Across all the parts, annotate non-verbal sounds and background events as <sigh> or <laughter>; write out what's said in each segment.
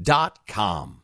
dot com.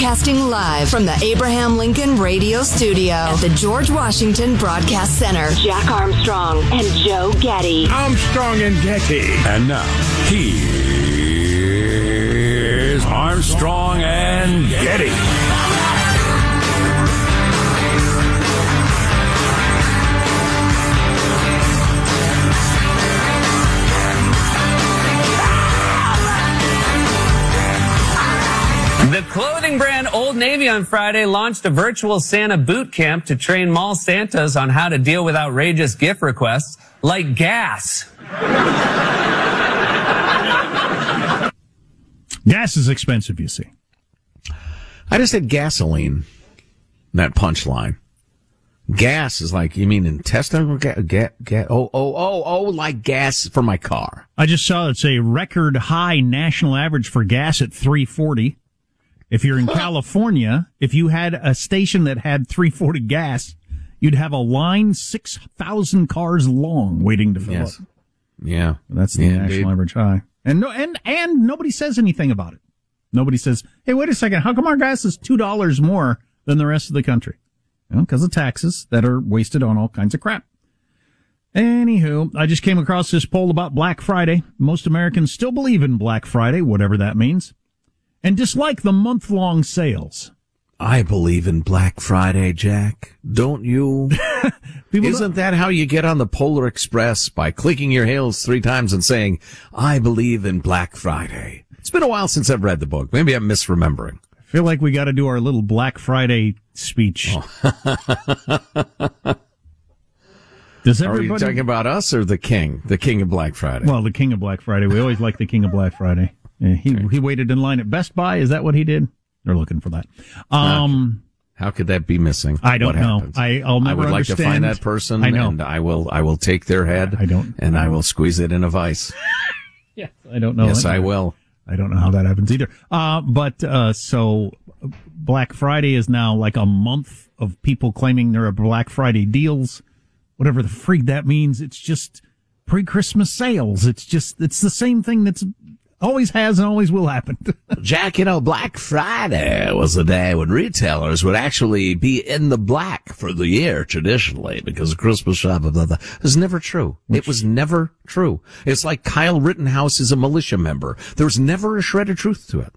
Broadcasting live from the Abraham Lincoln Radio Studio at the George Washington Broadcast Center. Jack Armstrong and Joe Getty. Armstrong and Getty. And now, here's Armstrong and Getty. The clothing brand Old Navy on Friday launched a virtual Santa boot camp to train mall Santas on how to deal with outrageous gift requests like gas. Gas is expensive, you see. I just said gasoline. That punchline. Gas is like you mean intestinal gas? Ga, ga, oh oh oh oh like gas for my car. I just saw it's a record high national average for gas at 340. If you're in California, if you had a station that had 340 gas, you'd have a line 6,000 cars long waiting to fill Yes. up. Yeah, That's the Yeah, national average high. And no, and, and nobody says anything about it. Nobody says, hey, wait a second. How come our gas is $2 more than the rest of the country? Because of taxes that are wasted on all kinds of crap. Anywho, I just came across this poll about Black Friday. Most Americans still believe in Black Friday, whatever that means, and dislike the month long sales. I believe in Black Friday, Jack. Don't you? <laughs> Isn't that how you get on the Polar Express by clicking your heels three times and saying, "I believe in Black Friday"? It's been a while since I've read the book. Maybe I'm misremembering. I feel like we got to do our little Black Friday speech. Oh. <laughs> Does Are you everybody? talking about us or the King, the King of Black Friday? Well, the King of Black Friday. We always like the King of Black Friday. Yeah, he he waited in line at Best Buy. Is that what he did? They're looking for that. Um, How could that be missing? I don't What know. happens? I- I'll I never would like to find understand. that person. I know. and I will. I will take their head. I don't- and I will squeeze it in a vice. <laughs> yes, I don't know. yes, that. I will. I don't know how that happens either. Uh, but uh, so Black Friday is now like a month of people claiming there are Black Friday deals, whatever the freak that means. It's just pre-Christmas sales. It's just it's the same thing that's always has and always will happen. <laughs> Jack, you know, Black Friday was the day when retailers would actually be in the black for the year traditionally because Christmas shop, blah, blah, blah. It was never true. it was never true. It's like Kyle Rittenhouse is a militia member. There was never a shred of truth to it.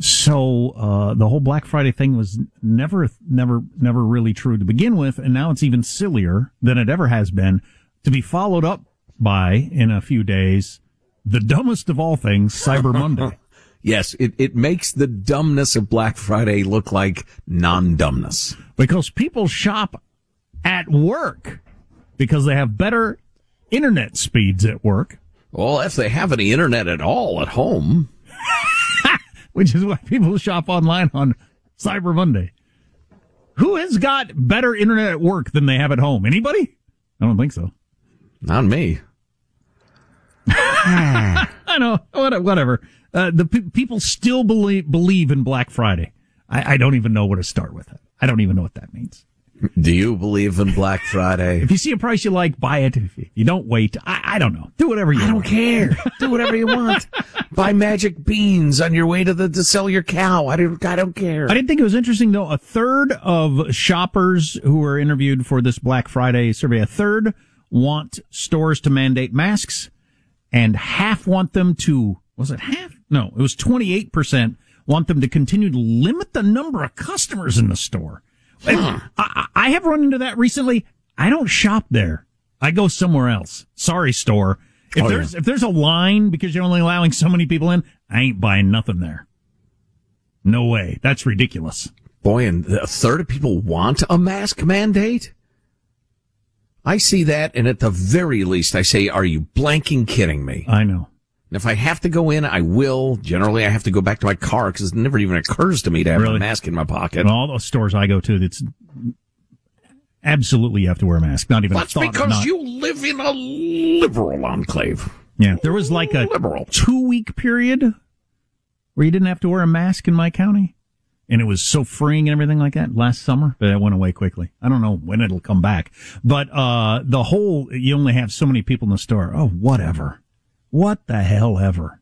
So uh, the whole Black Friday thing was never, never, never really true to begin with, and now it's even sillier than it ever has been. To be followed up by in a few days, the dumbest of all things, Cyber Monday. <laughs> Yes, it, it makes the dumbness of Black Friday look like non-dumbness. because people shop at work because they have better internet speeds at work, Well, if they have any internet at all at home, <laughs> which is why people shop online on Cyber Monday. Who has got better internet at work than they have at home? Anybody? I don't think so. Not me. <laughs> I know. Whatever. Uh, the pe- people still believe believe in Black Friday. I, I don't even know where to start with it. I don't even know what that means. Do you believe in Black Friday? If you see a price you like, buy it. If you don't wait, I, I don't know. Do whatever you want. I don't care. Do whatever you <laughs> want. Buy magic beans on your way to the to sell your cow. I don't. I don't care. I didn't think it was interesting though. A third of shoppers who were interviewed for this Black Friday survey, a third want stores to mandate masks and half want them to, was it half? No, it was 28% want them to continue to limit the number of customers in the store. I, I- I have run into that recently. I don't shop there. I go somewhere else. Sorry, store. If Oh, there's, if there's a line because you're only allowing so many people in, I ain't buying nothing there. No way. That's ridiculous. Boy, and a third of people want a mask mandate. I see that, and at the very least, I say, "Are you blanking kidding me?" I know. And if I have to go in, I will. Generally, I have to go back to my car because it never even occurs to me to have Really? a mask in my pocket. In all those stores I go to, it's absolutely you have to wear a mask. Not even That's a thought. of because you live in a liberal enclave. Yeah, there was like a Liberal. two week period where you didn't have to wear a mask in my county, and it was so freeing and everything like that last summer. But it went away quickly. I don't know when it'll come back. But uh the whole you only have so many people in the store. Oh, whatever. What the hell ever.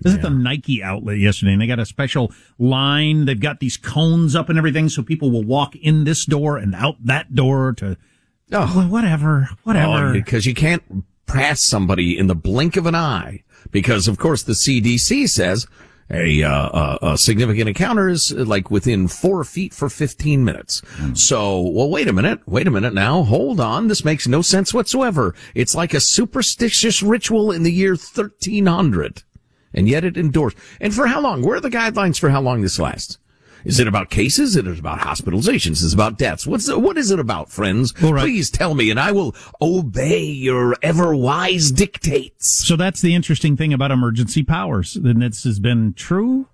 This is the Nike outlet yesterday, and they got a special line. They've got these cones up and everything, so people will walk in this door and out that door to. Oh. Well, whatever, whatever. Oh, because you can't pass somebody in the blink of an eye. Because of course the CDC says a, uh, a, a significant encounter is uh, like within four feet for 15 minutes. So, well, wait a minute. Wait a minute now. Hold on. This makes no sense whatsoever. It's like a superstitious ritual in the year 1300. And yet it endures. And for how long? Where are the guidelines for how long this lasts? Is it about cases? Is it about hospitalizations? Is it about deaths? What's what is it about, friends? Right. Please tell me, and I will obey your ever wise dictates. So that's the interesting thing about emergency powers. And this has been true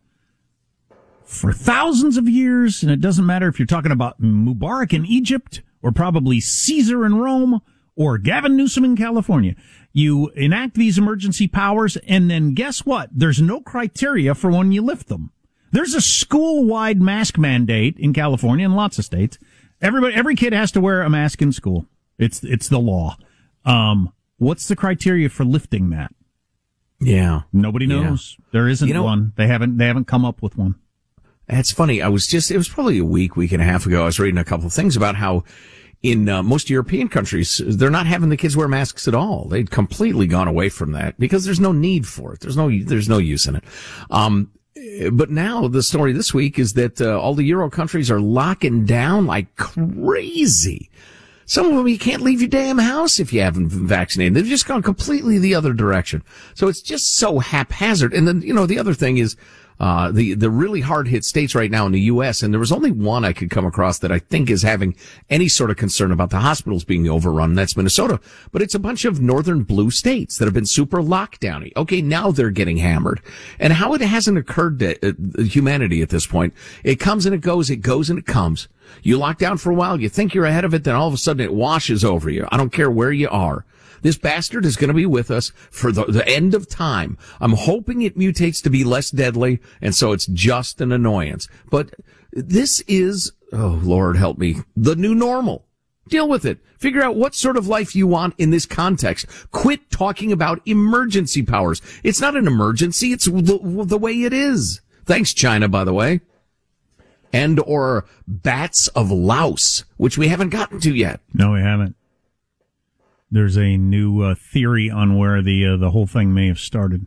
for thousands of years. And it doesn't matter if you're talking about Mubarak in Egypt or probably Caesar in Rome or Gavin Newsom in California. You enact these emergency powers and then guess what? There's no criteria for when you lift them. There's a school-wide mask mandate in California and lots of states. Everybody, every kid has to wear a mask in school. It's, it's the law. Um, what's the criteria for lifting that? Yeah, Nobody knows. There isn't You know- one. They haven't. They haven't come up with one. That's funny. I was just, it was probably a week, week and a half ago. I was reading a couple of things about how in uh, most European countries, they're not having the kids wear masks at all. They'd completely gone away from that because there's no need for it. There's no, there's no use in it. Um, but now the story this week is that uh, all the Euro countries are locking down like crazy. Some of them you can't leave your damn house if you haven't been vaccinated. They've just gone completely the other direction. So it's just so haphazard. And then, you know, the other thing is, uh, the, the really hard hit states right now in the U.S. And there was only one I could come across that I think is having any sort of concern about the hospitals being overrun. and That's Minnesota. But it's a bunch of northern blue states that have been super lockdowny. Okay. Now they're getting hammered. And how it hasn't occurred to uh, humanity at this point. It comes and it goes. It goes and it comes. You lock down for a while. You think you're ahead of it. Then all of a sudden it washes over you. I don't care where you are. This bastard is going to be with us for the, the end of time. I'm hoping it mutates to be less deadly, and so it's just an annoyance. But this is, oh Lord help me, the new normal. Deal with it. Figure out what sort of life you want in this context. Quit talking about emergency powers. It's not an emergency. It's the, the way it is. Thanks, China, by the way. And or bats of Laos, which we haven't gotten to yet. No, we haven't. There's a new uh, theory on where the uh, the whole thing may have started.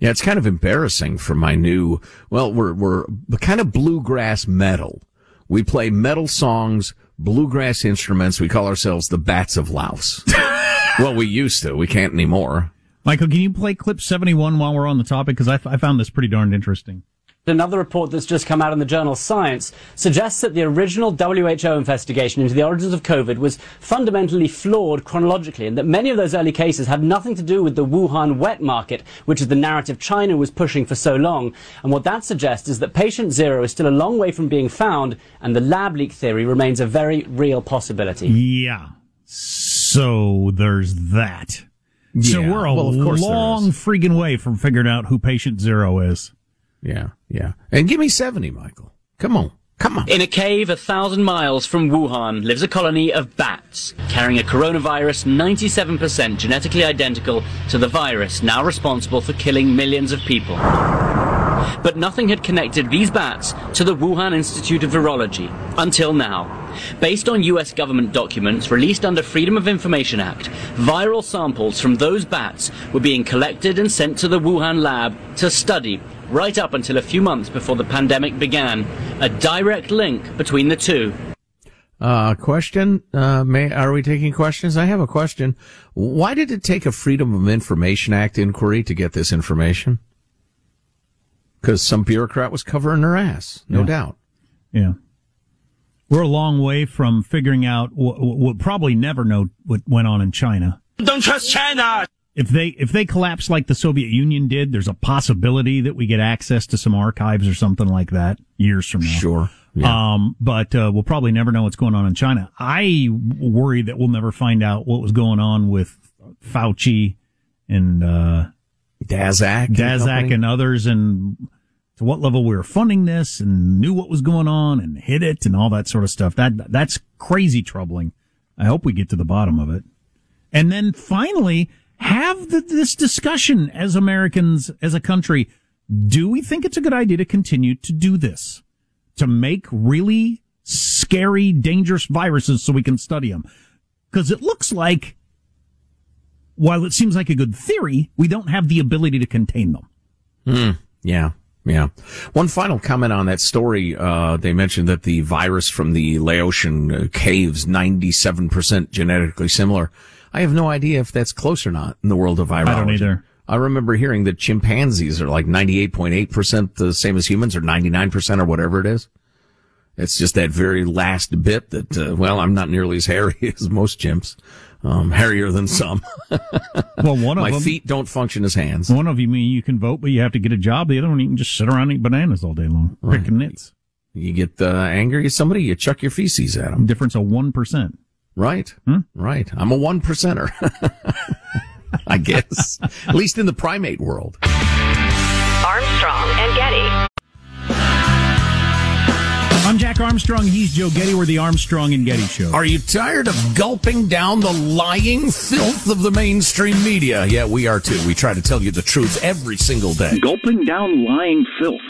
Yeah, it's kind of embarrassing for my new, well, we're, we're kind of bluegrass metal. We play metal songs, bluegrass instruments. We call ourselves the Bats of Laos. <laughs> well, we used to. We can't anymore. Michael, can you play clip 71 while we're on the topic? Because I, f- I found this pretty darned interesting. Another report that's just come out in the journal Science suggests that the original WHO investigation into the origins of COVID was fundamentally flawed chronologically and that many of those early cases had nothing to do with the Wuhan wet market, which is the narrative China was pushing for so long. And what that suggests is that patient zero is still a long way from being found and the lab leak theory remains a very real possibility. Yeah. So there's that. Yeah. So we're a Well, of course long is. freaking way from figuring out who patient zero is. Yeah, yeah. And give me 70, Michael. Come on. Come on. In a cave a thousand miles from Wuhan lives a colony of bats carrying a coronavirus 97% genetically identical to the virus now responsible for killing millions of people. But nothing had connected these bats to the Wuhan Institute of Virology until now. Based on US government documents released under Freedom of Information Act, viral samples from those bats were being collected and sent to the Wuhan lab to study right up until a few months before the pandemic began. A direct link between the two. Uh, question, uh, may, are we taking questions? I have a question. Why did it take a Freedom of Information Act inquiry to get this information? Because some bureaucrat was covering her ass, no Yeah. doubt. Yeah. We're a long way from figuring out what we'll probably never know what went on in China. Don't trust China. If they if they collapse like the Soviet Union did, there's a possibility that we get access to some archives or something like that years from now. Sure. Yeah. Um, but uh, we'll probably never know what's going on in China. I worry that we'll never find out what was going on with Fauci and uh, Daszak. and Daszak company? and others, and to what level we were funding this, and knew what was going on, and hid it, and all that sort of stuff. That that's crazy troubling. I hope we get to the bottom of it, and then finally have the, this discussion as Americans, as a country. Do we think it's a good idea to continue to do this? To make really scary, dangerous viruses so we can study them? Because it looks like, while it seems like a good theory, we don't have the ability to contain them. Hmm. Yeah. Yeah. One final comment on that story. Uh, they mentioned that the virus from the Laotian uh, caves, 97% genetically similar. I have no idea if that's close or not in the world of virology. I don't either. I remember hearing that chimpanzees are like 98.8% the same as humans or 99% or whatever it is. It's just that very last bit that, uh, well, I'm not nearly as hairy <laughs> as most chimps. Um, hairier than some. <laughs> Well, one of My them, feet don't function as hands. one of you mean you can vote, but you have to get a job. The other one, you can just sit around and eat bananas all day long, picking nits. You get uh, angry at somebody, you chuck your feces at them. Difference of one percent. Right. Hmm? Right. I'm a one percenter. <laughs> I guess. At least in the primate world. Armstrong and Getty. I'm Jack Armstrong. He's Joe Getty. We're the Armstrong and Getty Show. Are you tired of gulping down the lying filth of the mainstream media? Yeah, we are too. We try to tell you the truth every single day. Gulping down lying filth.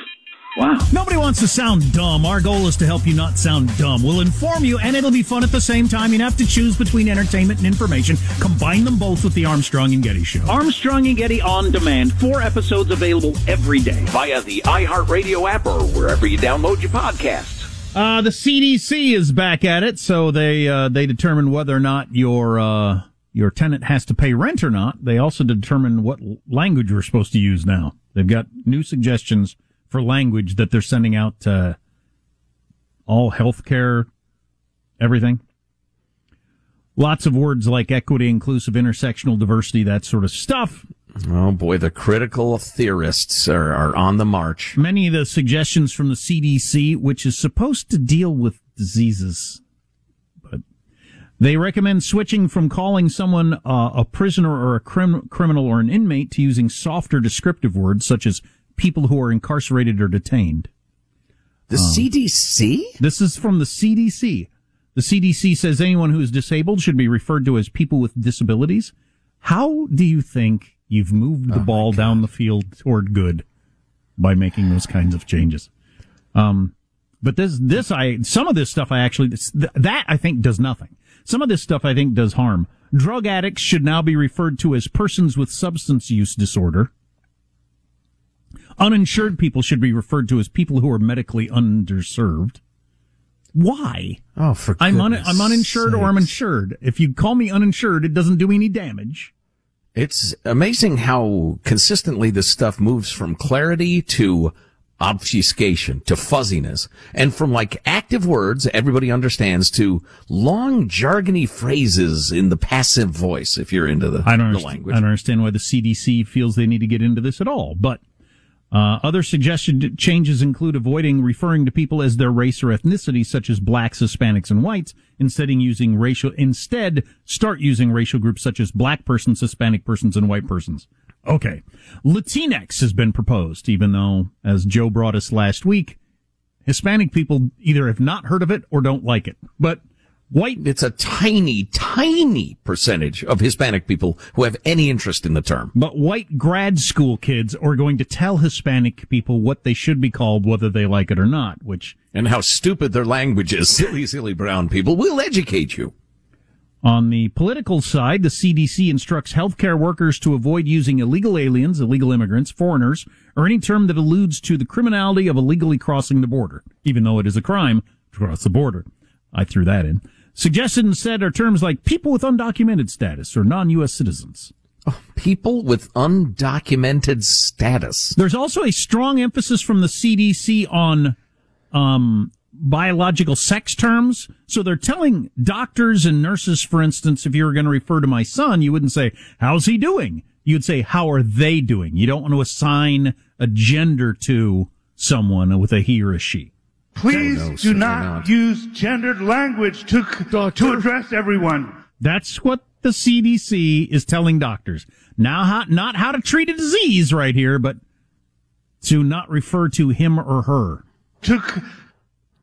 Wow. Nobody wants to sound dumb. Our goal is to help you not sound dumb. We'll inform you, and it'll be fun at the same time. You have to choose between entertainment and information. Combine them both with the Armstrong and Getty Show. Armstrong and Getty on demand. Four episodes available every day via the iHeartRadio app or wherever you download your podcasts. Uh, the CDC is back at it, so they uh, they determine whether or not your uh, your tenant has to pay rent or not. They also determine what language we're supposed to use now. They've got new suggestions for language that they're sending out to all healthcare, everything. Lots of words like equity, inclusive, intersectional, diversity, that sort of stuff. Oh boy, the critical theorists are, are on the march. Many of the suggestions from the CDC, which is supposed to deal with diseases, but they recommend switching from calling someone uh, a prisoner or a crim- criminal or an inmate to using softer descriptive words such as people who are incarcerated or detained. The CDC? This is from the CDC. The CDC says anyone who is disabled should be referred to as people with disabilities. How do you think you've moved the ball down the field toward good by making those kinds of changes? Um, but this, this, I, some of this stuff I actually, this, th- that I think does nothing. Some of this stuff I think does harm. Drug addicts should now be referred to as persons with substance use disorder. Uninsured people should be referred to as people who are medically underserved. Why? Oh, for I'm un- I'm uninsured or I'm insured. If you call me uninsured, it doesn't do me any damage. It's amazing how consistently this stuff moves from clarity to obfuscation to fuzziness and from like active words everybody understands to long jargony phrases in the passive voice if you're into the, I don't, the language. I don't understand why the CDC feels they need to get into this at all. But uh, other suggested changes include avoiding referring to people as their race or ethnicity, such as blacks, Hispanics, and whites, instead using racial. Instead, start using racial groups such as black persons, Hispanic persons, and white persons. Okay, Latinx has been proposed, even though, as Joe brought us last week, Hispanic people either have not heard of it or don't like it. But white it's a tiny, tiny percentage of Hispanic people who have any interest in the term. But white grad school kids are going to tell Hispanic people what they should be called, whether they like it or not, which. And how stupid their language is. <laughs> Silly, silly brown people. We'll educate you. On the political side, the CDC instructs healthcare workers to avoid using illegal aliens, illegal immigrants, foreigners, or any term that alludes to the criminality of illegally crossing the border, even though it is a crime to cross the border. I threw that in. Suggested instead are terms like people with undocumented status or non-U.S. citizens. Oh, people with undocumented status. There's also a strong emphasis from the CDC on um, biological sex terms. So they're telling doctors and nurses, for instance, if you were going to refer to my son, you wouldn't say, how's he doing? You'd say, how are they doing? You don't want to assign a gender to someone with a he or a she. Please no, do certainly not, not. use gendered language to, to address everyone. That's what the CDC is telling doctors. Now, how, not how to treat a disease right here, but to not refer to him or her. To,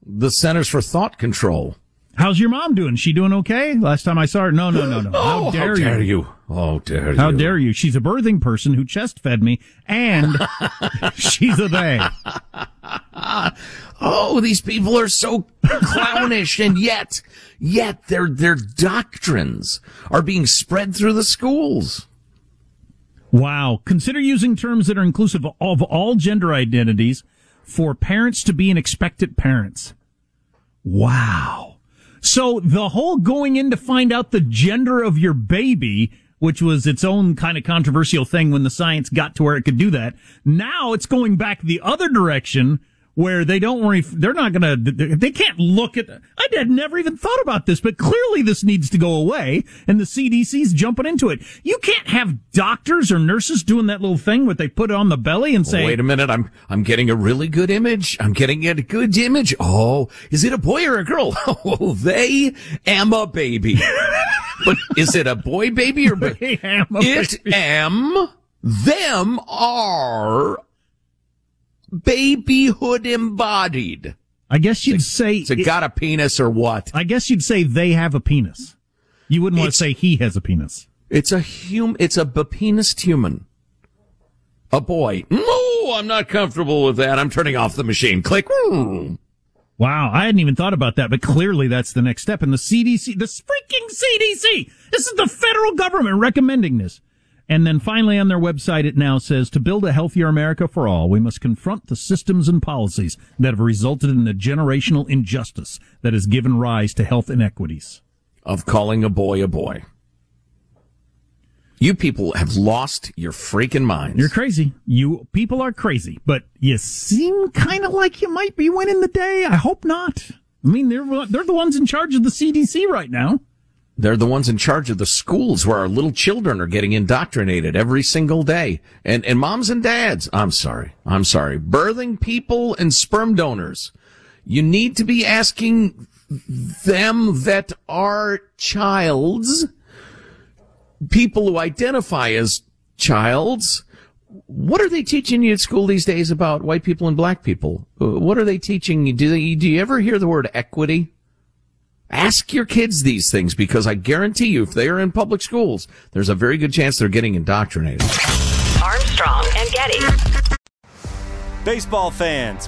The Centers for Thought Control. How's your mom doing? She doing okay? Last time I saw her, no, no, no, no. <laughs> Oh, how Oh, dare, how dare you? you? Oh, dare How dare you? She's a birthing person who chest fed me, and <laughs> she's a they. <laughs> Oh, these people are so clownish, and yet, yet their their doctrines are being spread through the schools. Wow. Consider using terms that are inclusive of all gender identities for parents to be an expectant parents. Wow. So the whole going in to find out the gender of your baby, which was its own kind of controversial thing when the science got to where it could do that. Now it's going back the other direction where they don't worry, they're not gonna, they can't look at, I had never even thought about this, but clearly this needs to go away and the CDC's jumping into it. You can't have doctors or nurses doing that little thing where they put it on the belly and say, Wait a minute, I'm I'm getting a really good image. I'm getting a good image. Oh, is it a boy or a girl? <laughs> Oh, they am a baby. <laughs> but is it a boy baby or ba- They am a it baby. am them are babyhood embodied. I guess you'd say, Is it got a penis or what? I guess you'd say they have a penis. You wouldn't want to say he has a penis. It's a hum. It's a penised human. A boy. No, I'm not comfortable with that. I'm turning off the machine. Click. Wow, I hadn't even thought about that, but clearly that's the next step. And the CDC, the freaking CDC, this is the federal government recommending this. And then finally on their website, it now says to build a healthier America for all, we must confront the systems and policies that have resulted in the generational injustice that has given rise to health inequities. Of calling a boy a boy. You people have lost your freaking minds. You're crazy. You people are crazy, but you seem kind of like you might be winning the day. I hope not. I mean, they're they're the ones in charge of the CDC right now. They're the ones in charge of the schools where our little children are getting indoctrinated every single day. And, and moms and dads, I'm sorry, I'm sorry, birthing people and sperm donors. You need to be asking them that are childs, people who identify as childs, what are they teaching you at school these days about white people and black people? Uh, What are they teaching you? Do, they, do you ever hear the word equity? Ask your kids these things because I guarantee you, if they are in public schools, there's a very good chance they're getting indoctrinated. Armstrong and Getty. Baseball fans,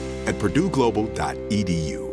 at purdueglobal.edu.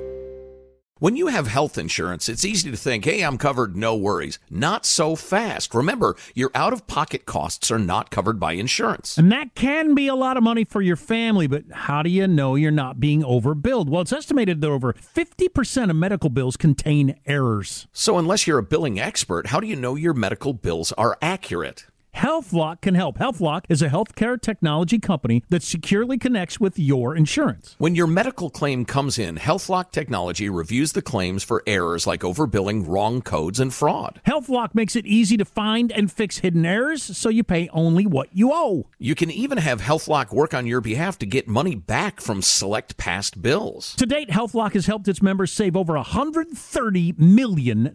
When you have health insurance, it's easy to think, hey, I'm covered, no worries. Not so fast. Remember, your out of pocket costs are not covered by insurance. And that can be a lot of money for your family, but how do you know you're not being overbilled? Well, it's estimated that over 50% of medical bills contain errors. So, unless you're a billing expert, how do you know your medical bills are accurate? HealthLock can help. HealthLock is a healthcare technology company that securely connects with your insurance. When your medical claim comes in, HealthLock technology reviews the claims for errors like overbilling, wrong codes, and fraud. HealthLock makes it easy to find and fix hidden errors so you pay only what you owe. You can even have HealthLock work on your behalf to get money back from select past bills. To date, HealthLock has helped its members save over $130 million.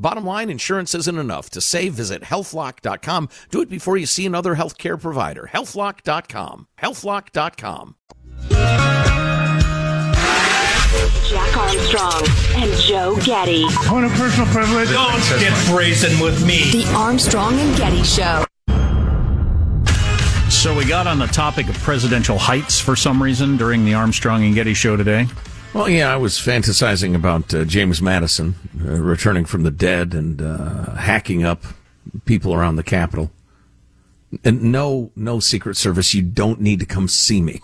Bottom line, insurance isn't enough. To save, visit healthlock.com do it before you see another healthcare provider. Healthlock.com. Healthlock.com. Jack Armstrong and Joe Getty. Point of personal privilege. Don't get brazen with me. The Armstrong and Getty Show. So we got on the topic of presidential heights for some reason during the Armstrong and Getty show today. Well, yeah, I was fantasizing about uh, James Madison uh, returning from the dead and uh, hacking up people around the Capitol. And no, no Secret Service, you don't need to come see me.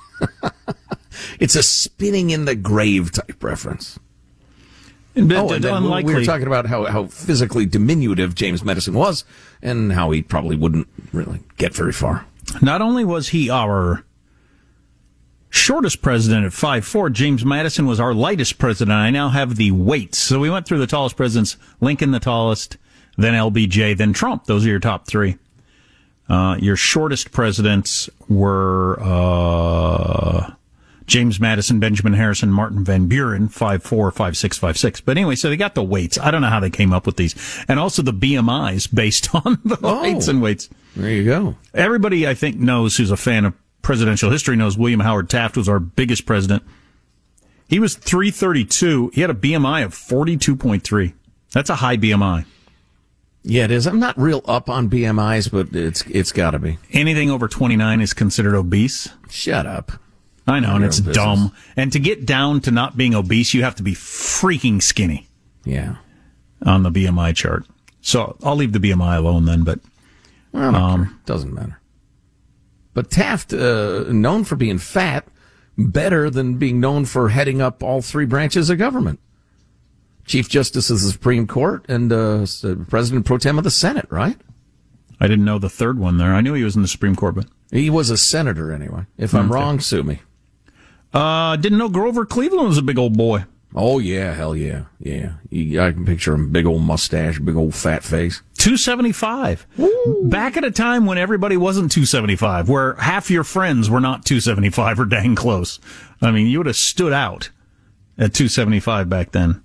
<laughs> it's a spinning in the grave type reference. And, oh, and then we were talking about how, how physically diminutive James Madison was and how he probably wouldn't really get very far. Not only was he our shortest president at five four, James Madison was our lightest president. I now have the weights. So we went through the tallest presidents, Lincoln the tallest, then LBJ, then Trump. Those are your top three. Uh, your shortest presidents were uh, James Madison, Benjamin Harrison, Martin Van Buren, five four, five six, five six. But anyway, so they got the weights. I don't know how they came up with these, and also the BMI's based <laughs> on the oh, heights and weights. There you go. Everybody, I think, knows who's a fan of presidential history knows William Howard Taft was our biggest president. He was 332. He had a BMI of 42.3. That's a high BMI. Yeah, it is. I'm not real up on BMIs, but it's it's got to be. Anything over 29 is considered obese. Shut up. I know, and it's dumb. And to get down to not being obese, you have to be freaking skinny. Yeah. On the BMI chart. So I'll leave the BMI alone then, but. Well, um, doesn't matter. But Taft, uh, known for being fat, better than being known for heading up all three branches of government. Chief Justice of the Supreme Court and uh, President pro tem of the Senate, right? I didn't know the third one there. I knew he was in the Supreme Court, but he was a senator anyway. If I'm okay. wrong, sue me. Uh, didn't know Grover Cleveland was a big old boy. Oh yeah, hell yeah, yeah. I can picture him, big old mustache, big old fat face. Two seventy five. Back at a time when everybody wasn't two seventy five, where half your friends were not two seventy five or dang close. I mean, you would have stood out at two seventy five back then.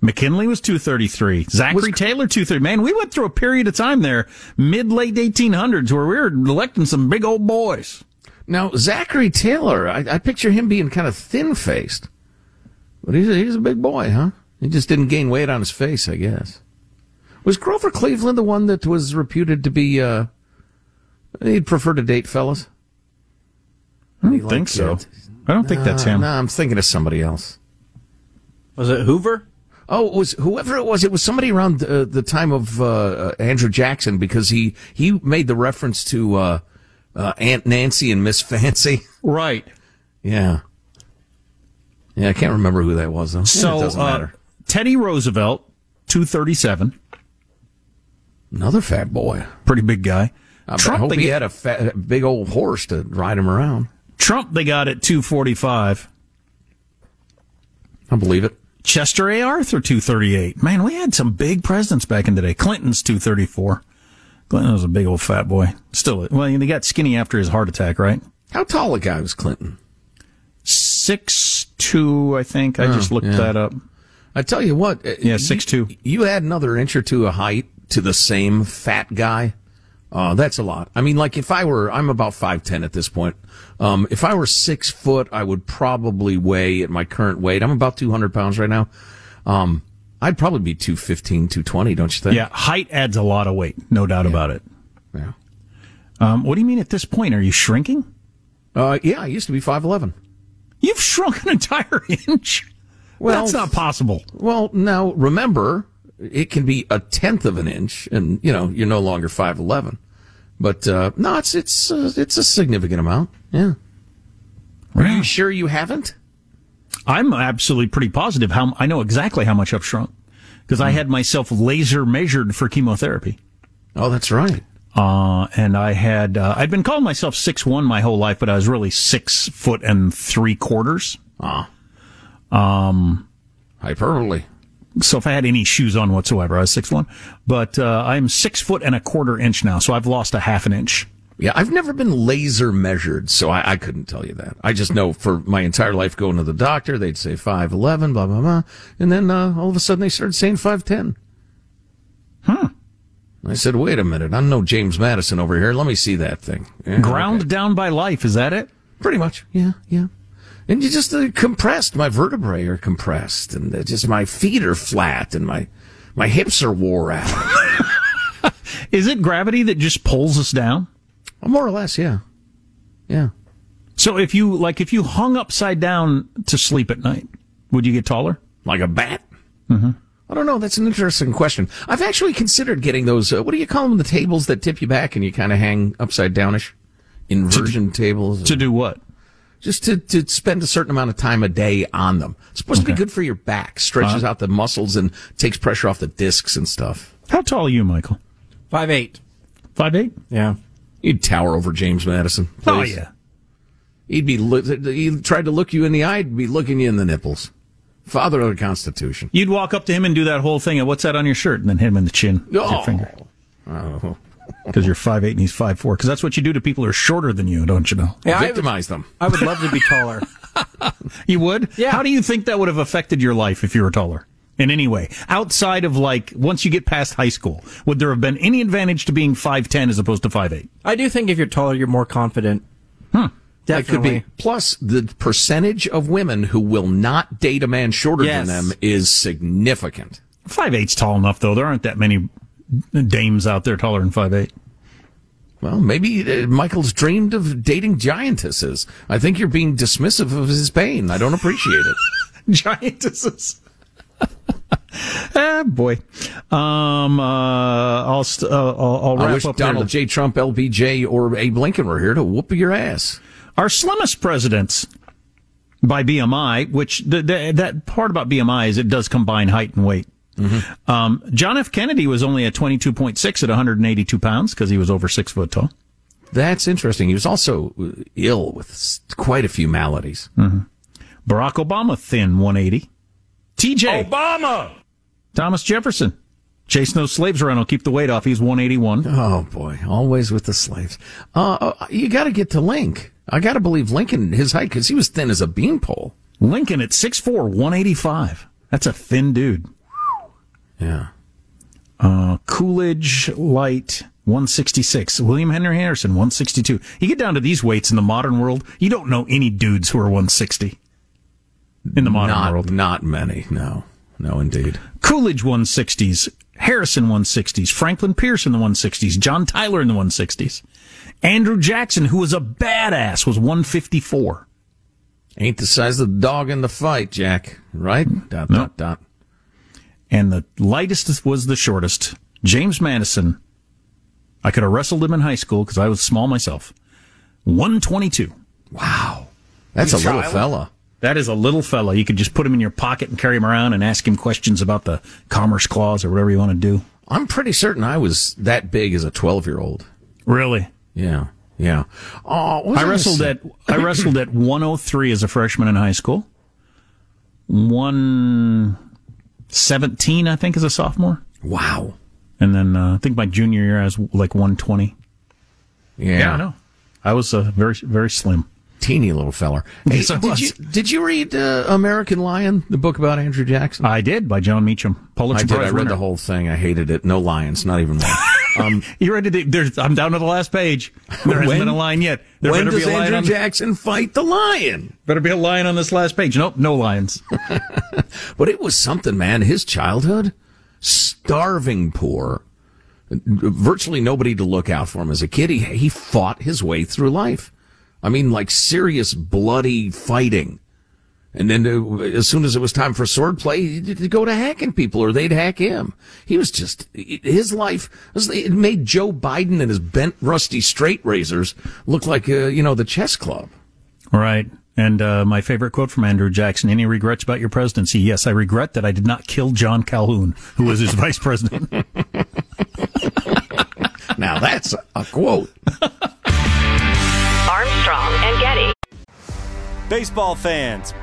McKinley was 233. Zachary Taylor 230. Man, we went through a period of time there, mid late 1800s, where we were electing some big old boys. Now, Zachary Taylor, I, I picture him being kind of thin faced. But he's a, he's a big boy, huh? He just didn't gain weight on his face, I guess. Was Grover Cleveland the one that was reputed to be, uh, he'd prefer to date fellas? I don't think so. I don't think that's him. No, I'm thinking of somebody else. Was it Hoover? Oh, it was whoever it was. It was somebody around uh, the time of uh, Andrew Jackson because he he made the reference to uh, uh, Aunt Nancy and Miss Fancy. <laughs> Right. Yeah. Yeah, I can't remember who that was though. So it doesn't uh, matter. Teddy Roosevelt, 237. Another fat boy. Pretty big guy. I, Trump, hope they he get- had a fat, big old horse to ride him around. Trump, they got at 245. I believe it. Chester A. Arthur, 238. Man, we had some big presidents back in the day. Clinton's 234. Clinton was a big old fat boy. Still, well, he got skinny after his heart attack, right? How tall a guy was Clinton? Six two, I think. I Oh, just looked yeah. that up. I tell you what. Yeah, you- 6'2". You add another inch or two of height to the same fat guy. Uh, that's a lot. I mean, like if I were, I'm about 5'10 at this point. Um, if I were six foot, I would probably weigh at my current weight. I'm about 200 pounds right now. Um, I'd probably be 215, 220, don't you think? Yeah, height adds a lot of weight, no doubt about it. Yeah. Um, what do you mean at this point? Are you shrinking? Uh, yeah, I used to be 5'11. You've <laughs> shrunk an entire inch. Well, That's not possible. Well, now remember, it can be a tenth of an inch, and you know you're no longer five eleven. But uh, no, it's it's uh, it's a significant amount. Yeah. Are you sure you haven't? I'm absolutely pretty positive. How I know exactly how much I've shrunk because I had myself laser measured for chemotherapy. Oh, that's right. Uh, and I had uh, I'd been calling myself six one my whole life, but I was really six foot and three quarters. Ah. Um, hyperbole. So if I had any shoes on whatsoever, I was six one. But uh, I'm six foot and a quarter inch now, so I've lost a half an inch. Yeah, I've never been laser measured, so I, I couldn't tell you that. I just know for my entire life going to the doctor, they'd say five eleven, blah blah blah, and then uh, all of a sudden they started saying five ten. Huh. I said, wait a minute, I'm no James Madison over here. Let me see that thing. Yeah, Ground down by life, is that it? Pretty much. Yeah, yeah. And you just uh, compressed. My vertebrae are compressed, and just my feet are flat, and my my hips are wore out. <laughs> Is it gravity that just pulls us down? More or less, yeah. Yeah. So if you like, if you hung upside down to sleep at night, would you get taller? Like a bat? Mm-hmm. I don't know. That's an interesting question. I've actually considered getting those. Uh, what do you call them? The tables that tip you back and you kind of hang upside downish. Inversion tables. To do what? Just to, to spend a certain amount of time a day on them. It's supposed to be good for your back. Stretches Uh-huh. out the muscles and takes pressure off the discs and stuff. How tall are you, Michael? Five eight. Five eight? Yeah. You'd tower over James Madison. Oh yeah. He'd be. Look, he tried to look you in the eye. He'd be looking you in the nipples. Father of the Constitution. You'd walk up to him and do that whole thing and what's that on your shirt, and then hit him in the chin with your Oh. finger Oh. Because you're five eight and he's five four. Because that's what you do to people who are shorter than you, don't you know? Yeah, I would- Victimize them. I would love to be taller. <laughs> You would? Yeah. How do you think that would have affected your life if you were taller? In any way, outside of like once you get past high school, would there have been any advantage to being five ten as opposed to five eight? I do think if you're taller, you're more confident. Hmm. That could Definitely. be. Plus, the percentage of women who will not date a man shorter Yes. than them is significant. Five eight's tall enough though. There aren't that many dames out there taller than five eight. Well, maybe uh, Michael's dreamed of dating giantesses. I think you're being dismissive of his pain. I don't appreciate it. <laughs> Giantesses. <laughs> ah, boy. Um, uh, I'll, st- uh, I'll, I'll wrap I wish up. Donald J. Trump, LBJ, or Abe Lincoln were here to whoop your ass. Our slimmest presidents by BMI, which the, the, that part about BMI is it does combine height and weight. Um, John F. Kennedy was only at 22.6 at 182 pounds because he was over six foot tall. That's interesting. He was also ill with quite a few maladies. Barack Obama, thin, 180. TJ. Obama! Thomas Jefferson. Chasing those slaves around will keep the weight off. He's 181. Oh boy, always with the slaves. Uh, uh, you got to get to Link. I got to believe Lincoln, his height, because he was thin as a beanpole. Lincoln at 6'4", 185. That's a thin dude. Yeah. Uh, Coolidge Light 166. William Henry Harrison 162. You get down to these weights in the modern world, you don't know any dudes who are 160 in the modern not, world. Not many. No. No, indeed. Coolidge 160s, Harrison 160s, Franklin Pierce in the 160s, John Tyler in the 160s. Andrew Jackson, who was a badass, was 154. Ain't the size of the dog in the fight, Jack. Right? Dot, No. dot, dot. And the lightest was the shortest. James Madison. I could have wrestled him in high school because I was small myself. 122. Wow. That's a little fella. That is a little fella. You could just put him in your pocket and carry him around and ask him questions about the Commerce Clause or whatever you want to do. I'm pretty certain I was that big as a 12 year old. Really? Yeah. Yeah. Oh, I wrestled say? at I wrestled at 103 as a freshman in high school. 117, I think, as a sophomore. Wow. And then uh, I think my junior year I was like 120. Yeah. I know. I was uh, very very slim. Teeny little feller. <laughs> Hey, Yes, did you did you read uh, American Lion, the book about Andrew Jackson? I did by Jon Meacham. Pulitzer I did. I read winner. the whole thing. I hated it. No lions, not even one. <laughs> Um, <laughs> You read it? There's, I'm down to the last page. There hasn't When- been a line yet. There when does be a line Andrew on, Jackson fight the lion? Better be a lion on this last page. Nope, no lions. <laughs> But it was something, man. His childhood, starving poor, virtually nobody to look out for him as a kid. He he fought his way through life. I mean, like serious bloody fighting. And then uh, as soon as it was time for swordplay, he'd go to hacking people or they'd hack him. He was just, his life, it made Joe Biden and his bent rusty straight razors look like, uh, you know, the chess club. Right. And uh, my favorite quote from Andrew Jackson: "Any regrets about your presidency? Yes, I regret that I did not kill John Calhoun, who was his <laughs> vice president." <laughs> Now that's a quote. Armstrong and Getty. Baseball fans,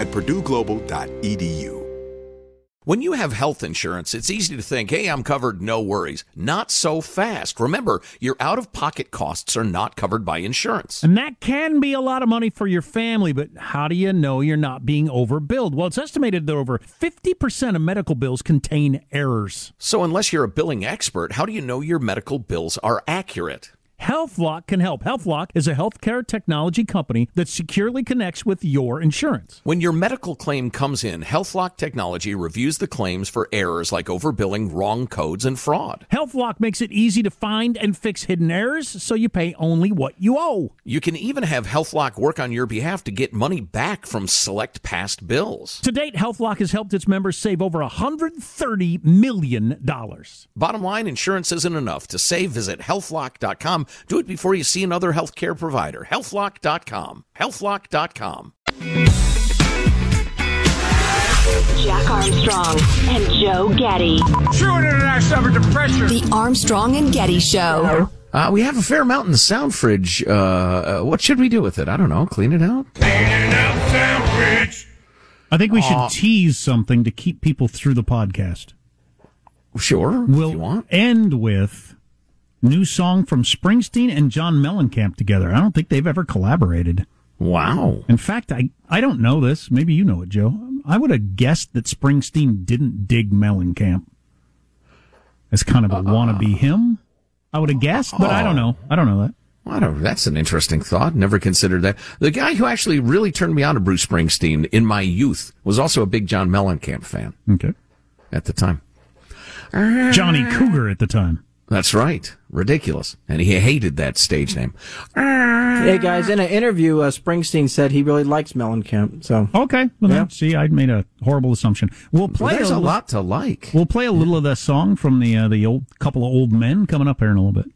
at purdueglobal.edu. When you have health insurance, it's easy to think, hey, I'm covered, no worries. Not so fast. Remember, your out of pocket costs are not covered by insurance. And that can be a lot of money for your family, but how do you know you're not being overbilled? Well, it's estimated that over 50% of medical bills contain errors. So, unless you're a billing expert, how do you know your medical bills are accurate? HealthLock can help. HealthLock is a healthcare technology company that securely connects with your insurance. When your medical claim comes in, HealthLock Technology reviews the claims for errors like overbilling, wrong codes, and fraud. HealthLock makes it easy to find and fix hidden errors so you pay only what you owe. You can even have HealthLock work on your behalf to get money back from select past bills. To date, HealthLock has helped its members save over $130 million. Bottom line, insurance isn't enough. To save, visit healthlock.com. Do it before you see another healthcare provider. Healthlock.com. Healthlock.com. Jack Armstrong and Joe Getty. True international under pressure. The Armstrong and Getty Show. Uh, we have a fair amount in the sound fridge. Uh, uh, what should we do with it? I don't know. Clean it out? Clean it out, sound fridge. I think we should tease something to keep people through the podcast. Sure. We'll end with new song from Springsteen and John Mellencamp together. I don't think they've ever collaborated. Wow. In fact, I, I don't know this. Maybe you know it, Joe. I would have guessed that Springsteen didn't dig Mellencamp as kind of a uh-uh. wannabe him. I would have guessed, but I don't oh. know. I don't know that. I don't. That's an interesting thought. Never considered that. The guy who actually really turned me on to Bruce Springsteen in my youth was also a big John Mellencamp fan. Okay. At the time. Johnny Cougar at the time. That's right. Ridiculous. And he hated that stage name. Hey guys, in an interview, uh, Springsteen said he really likes Mellencamp. So Okay. Well, Yeah. then, see, I made a horrible assumption. We'll play there's a li- lot to like. We'll play a little of that song from the uh, the old couple of old men coming up here in a little bit.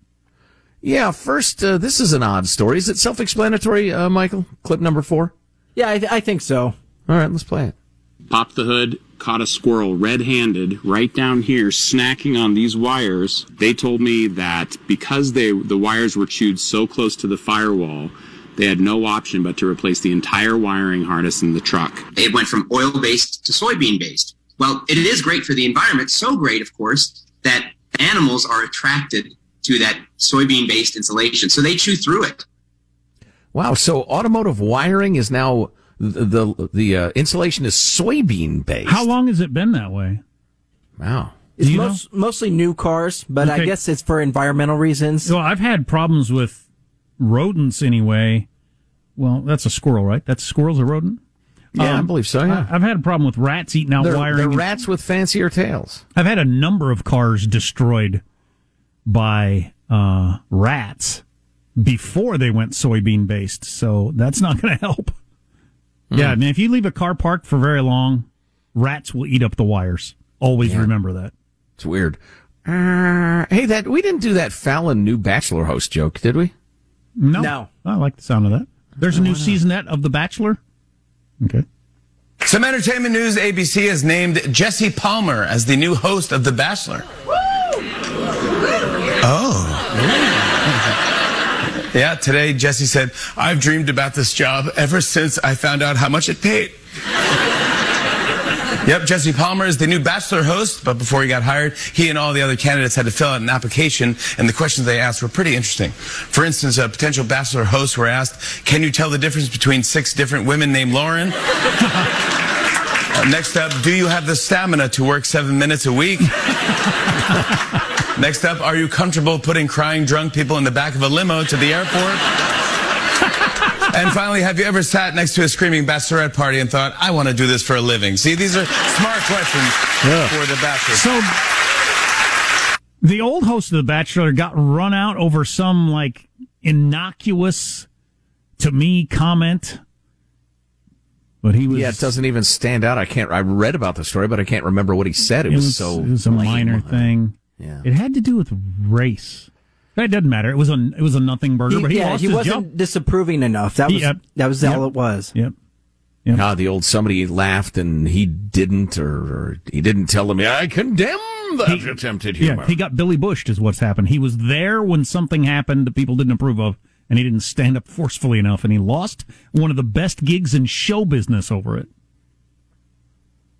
Yeah, first, uh, this is an odd story. Is it self-explanatory, uh, Michael? Clip number four? yeah, I, th- I think so. All right, let's play it. Pop the hood, caught a squirrel red handed right down here, snacking on these wires. They told me that because they, the wires were chewed so close to the firewall, they had no option but to replace the entire wiring harness in the truck. It went from oil based to soybean based. Well, it is great for the environment, so great, of course, that animals are attracted to that soybean based insulation. So they chew through it. Wow. So automotive wiring is now the the, the uh, insulation is soybean based. How long has it been that way? Wow. It's you most, mostly new cars, but I guess it's for environmental reasons. Well, I've had problems with rodents anyway. Well, that's a squirrel, right? That's squirrel's a rodent. Yeah, I believe so, yeah. I, have had a problem with rats eating out They're, wiring. they're rats with fancier tails. I've had a number of cars destroyed by uh, rats before they went soybean based, so that's not going <laughs> to help. Yeah, I mean, if you leave a car parked for very long, rats will eat up the wires. Always Yeah. remember that. It's weird. Uh, hey, that we didn't do that Fallon new Bachelor host joke, did we? No, No. I like the sound of that. There's a new seasonette of The Bachelor. Okay. Some entertainment news ABC has named Jesse Palmer as the new host of The Bachelor. Woo! Oh. Yeah, today Jesse said, I've dreamed about this job ever since I found out how much it paid. <laughs> Yep, Jesse Palmer is the new Bachelor host, but before he got hired, he and all the other candidates had to fill out an application, and the questions they asked were pretty interesting. For instance, a potential Bachelor host were asked, Can you tell the difference between six different women named Lauren? <laughs> Uh, next up, do you have the stamina to work seven minutes a week? <laughs> next up, are you comfortable putting crying drunk people in the back of a limo to the airport? <laughs> and finally, have you ever sat next to a screaming bachelorette party and thought, I want to do this for a living? See, these are smart questions for the bachelor. So the old host of The Bachelor got run out over some like innocuous to me comment. But he was Yeah, it doesn't even stand out. I can't. I read about the story, but I can't remember what he said. It, was, so. it was a lame. minor thing. Yeah. It had to do with race. It doesn't matter. It was a it was a nothing burger, He- but he yeah, lost he his wasn't job. disapproving enough. That was yep. that was Yep. all it was. Yep. Ah, the old somebody laughed and he didn't, or, or he didn't tell them. I condemn that attempted humor. Yeah, he got Billy Bushed is what's happened. He was there when something happened that people didn't approve of, and he didn't stand up forcefully enough, and he lost one of the best gigs in show business over it.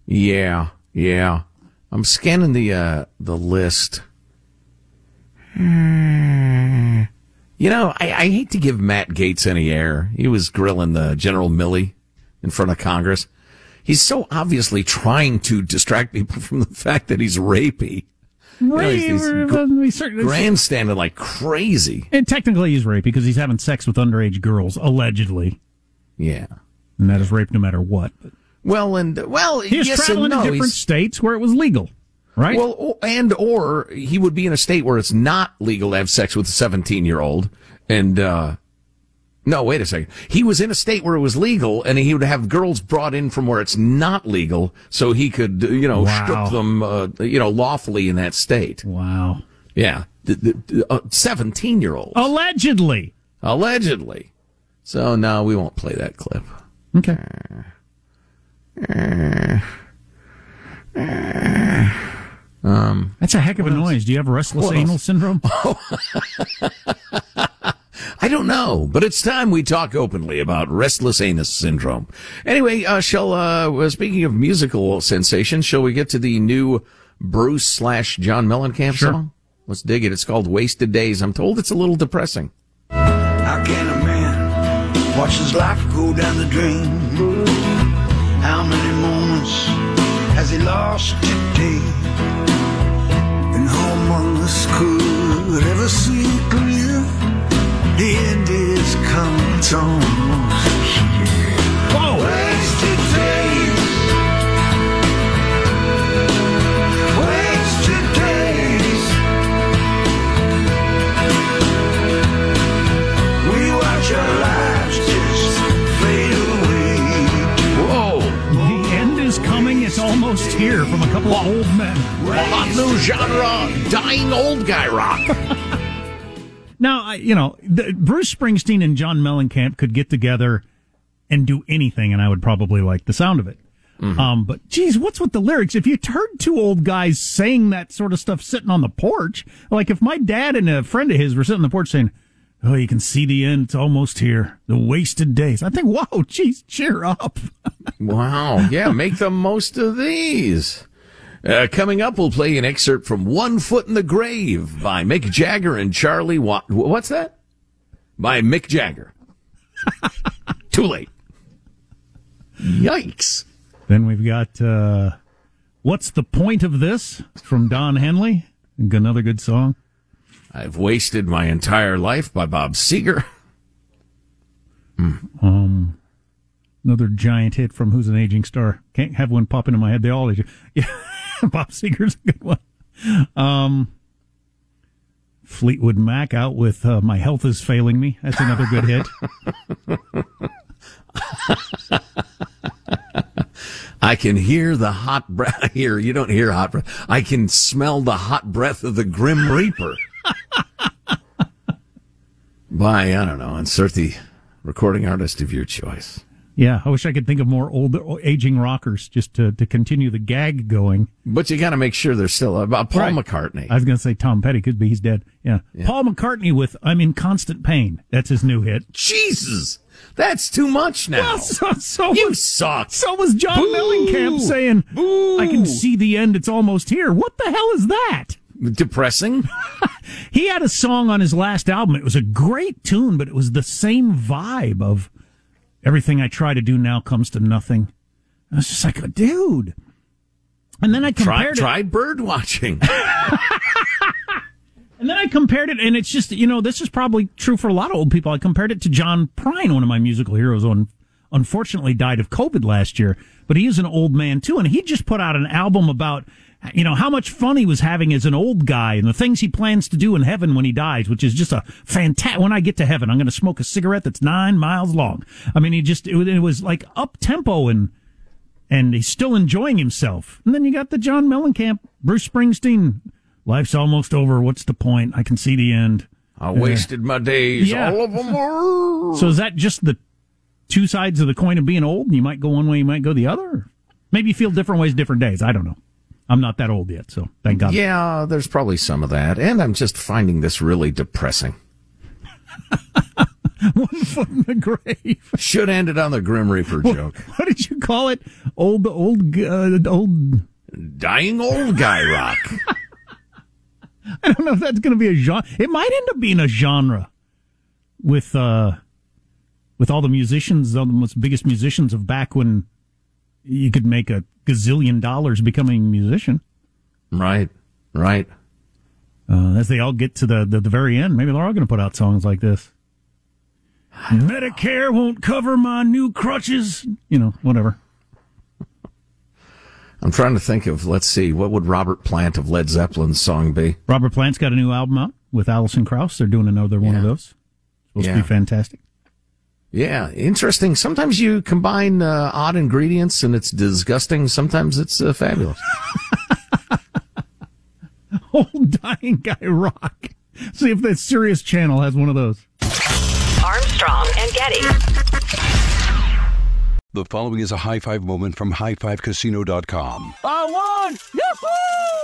Yeah, yeah. I'm scanning the uh, the list. You know, I, I hate to give Matt Gaetz any air. He was grilling the General Milley in front of Congress. He's so obviously trying to distract people <laughs> from the fact that he's rapey. You know, he's- he's or- gr- we certainly- grandstanding like crazy. And technically, he's rape because he's having sex with underage girls, allegedly. Yeah. And that is rape no matter what. Well, and well, He was yes traveling no. to different He's- states where it was legal, right? Well, and or he would be in a state where it's not legal to have sex with a 17 year old. And, uh, no, wait a second. He was in a state where it was legal and he would have girls brought in from where it's not legal so he could, uh, you know, Wow. strip them, uh, you know, lawfully in that state. Wow. Yeah. Uh, 17 year old. Allegedly. Allegedly. So, no, we won't play that clip. Okay. Um, That's a heck of a noise. Do you have restless What anal else? syndrome? <laughs> I don't know, but it's time we talk openly about restless anus syndrome. Anyway, uh, shall, uh, speaking of musical sensations, shall we get to the new Bruce slash John Mellencamp Sure. song? Let's dig it. It's called Wasted Days. I'm told it's a little depressing. How can a man watch his life go down the drain? How many moments has he lost today? And who among us could ever see clear? The end is coming, it's I, you know, the, Bruce Springsteen and John Mellencamp could get together and do anything, and I would probably like the sound of it. Um, but geez, what's with the lyrics? If you heard two old guys saying that sort of stuff sitting on the porch, like if my dad and a friend of his were sitting on the porch saying, "Oh, you can see the end; it's almost here. The wasted days." I think, "Wow, geez, cheer up." <laughs> Wow. Yeah, make the most of these. Uh, coming up, we'll play an excerpt from One Foot in the Grave by Mick Jagger and Charlie Watt. What's that? By Mick Jagger. <laughs> Too late. Yikes. Then we've got uh, "What's the point of this?" from Don Henley. Another good song. I've wasted my entire life by Bob Seger. Um, another giant hit from Who's an Aging Star. Can't have one pop into my head. They all age. <laughs> Yeah, <laughs> Bob Seger's a good one. Um, Fleetwood Mac out with uh, My Health is Failing Me. That's another good hit. <laughs> I can hear the hot breath. <laughs> Here, you don't hear hot breath. I can smell the hot breath of the Grim Reaper. by, I don't know, insert the recording artist of your choice. Yeah, I wish I could think of more old aging rockers just to, to continue the gag going. But you got to make sure they're still about Paul Right. McCartney. I was going to say Tom Petty could be. He's dead. Yeah. Paul McCartney with I'm in Constant Pain. That's his new hit. Jesus, that's too much now. Well, so, so you was, suck. So was John Boo. Mellencamp saying, I can see the end. It's almost here. What the hell is that? Depressing. <laughs> He had a song on his last album. It was a great tune, but it was the same vibe of everything I try to do now comes to nothing. I was just like, dude. And then I Try, it. try bird watching. <laughs> And then I compared it, and it's just, you know, this is probably true for a lot of old people. I compared it to John Prine, one of my musical heroes, who unfortunately died of COVID last year. But he is an old man, too, and he just put out an album about, you know, how much fun he was having as an old guy and the things he plans to do in heaven when he dies, which is just a fantastic. When I get to heaven, I'm going to smoke a cigarette that's nine miles long. I mean, he just, it was, it was like up tempo and, and he's still enjoying himself. And then you got the John Mellencamp, Bruce Springsteen. Life's almost over. What's the point? I can see the end. I wasted my days. Yeah. All of them are. So is that just the two sides of the coin of being old? You might go one way, you might go the other. Maybe you feel different ways, different days. I don't know. I'm not that old yet, so thank God. Yeah, there's probably some of that. And I'm just finding this really depressing. <laughs> one foot in the grave. Should end it on the Grim Reaper joke. What did you call it? Old, old, uh, old. Dying old guy rock. <laughs> I don't know if that's going to be a genre. It might end up being a genre with uh, with all the musicians, all the most biggest musicians of back when you could make a gazillion dollars becoming a musician. Right, right. Uh, as they all get to the, the, the very end, maybe they're all going to put out songs like this. Medicare won't cover my new crutches. You know, whatever. I'm trying to think of, let's see, what would Robert Plant of Led Zeppelin's song be? Robert Plant's got a new album out with Alison Krauss. They're doing another one of those. Supposed Yeah. to be fantastic. Yeah, interesting. Sometimes you combine uh, odd ingredients and it's disgusting. Sometimes it's uh, fabulous. <laughs> Old dying guy rock. See if that Sirius channel has one of those. Armstrong and Getty. The following is a high five moment from highfivecasino.com. I won! Yahoo!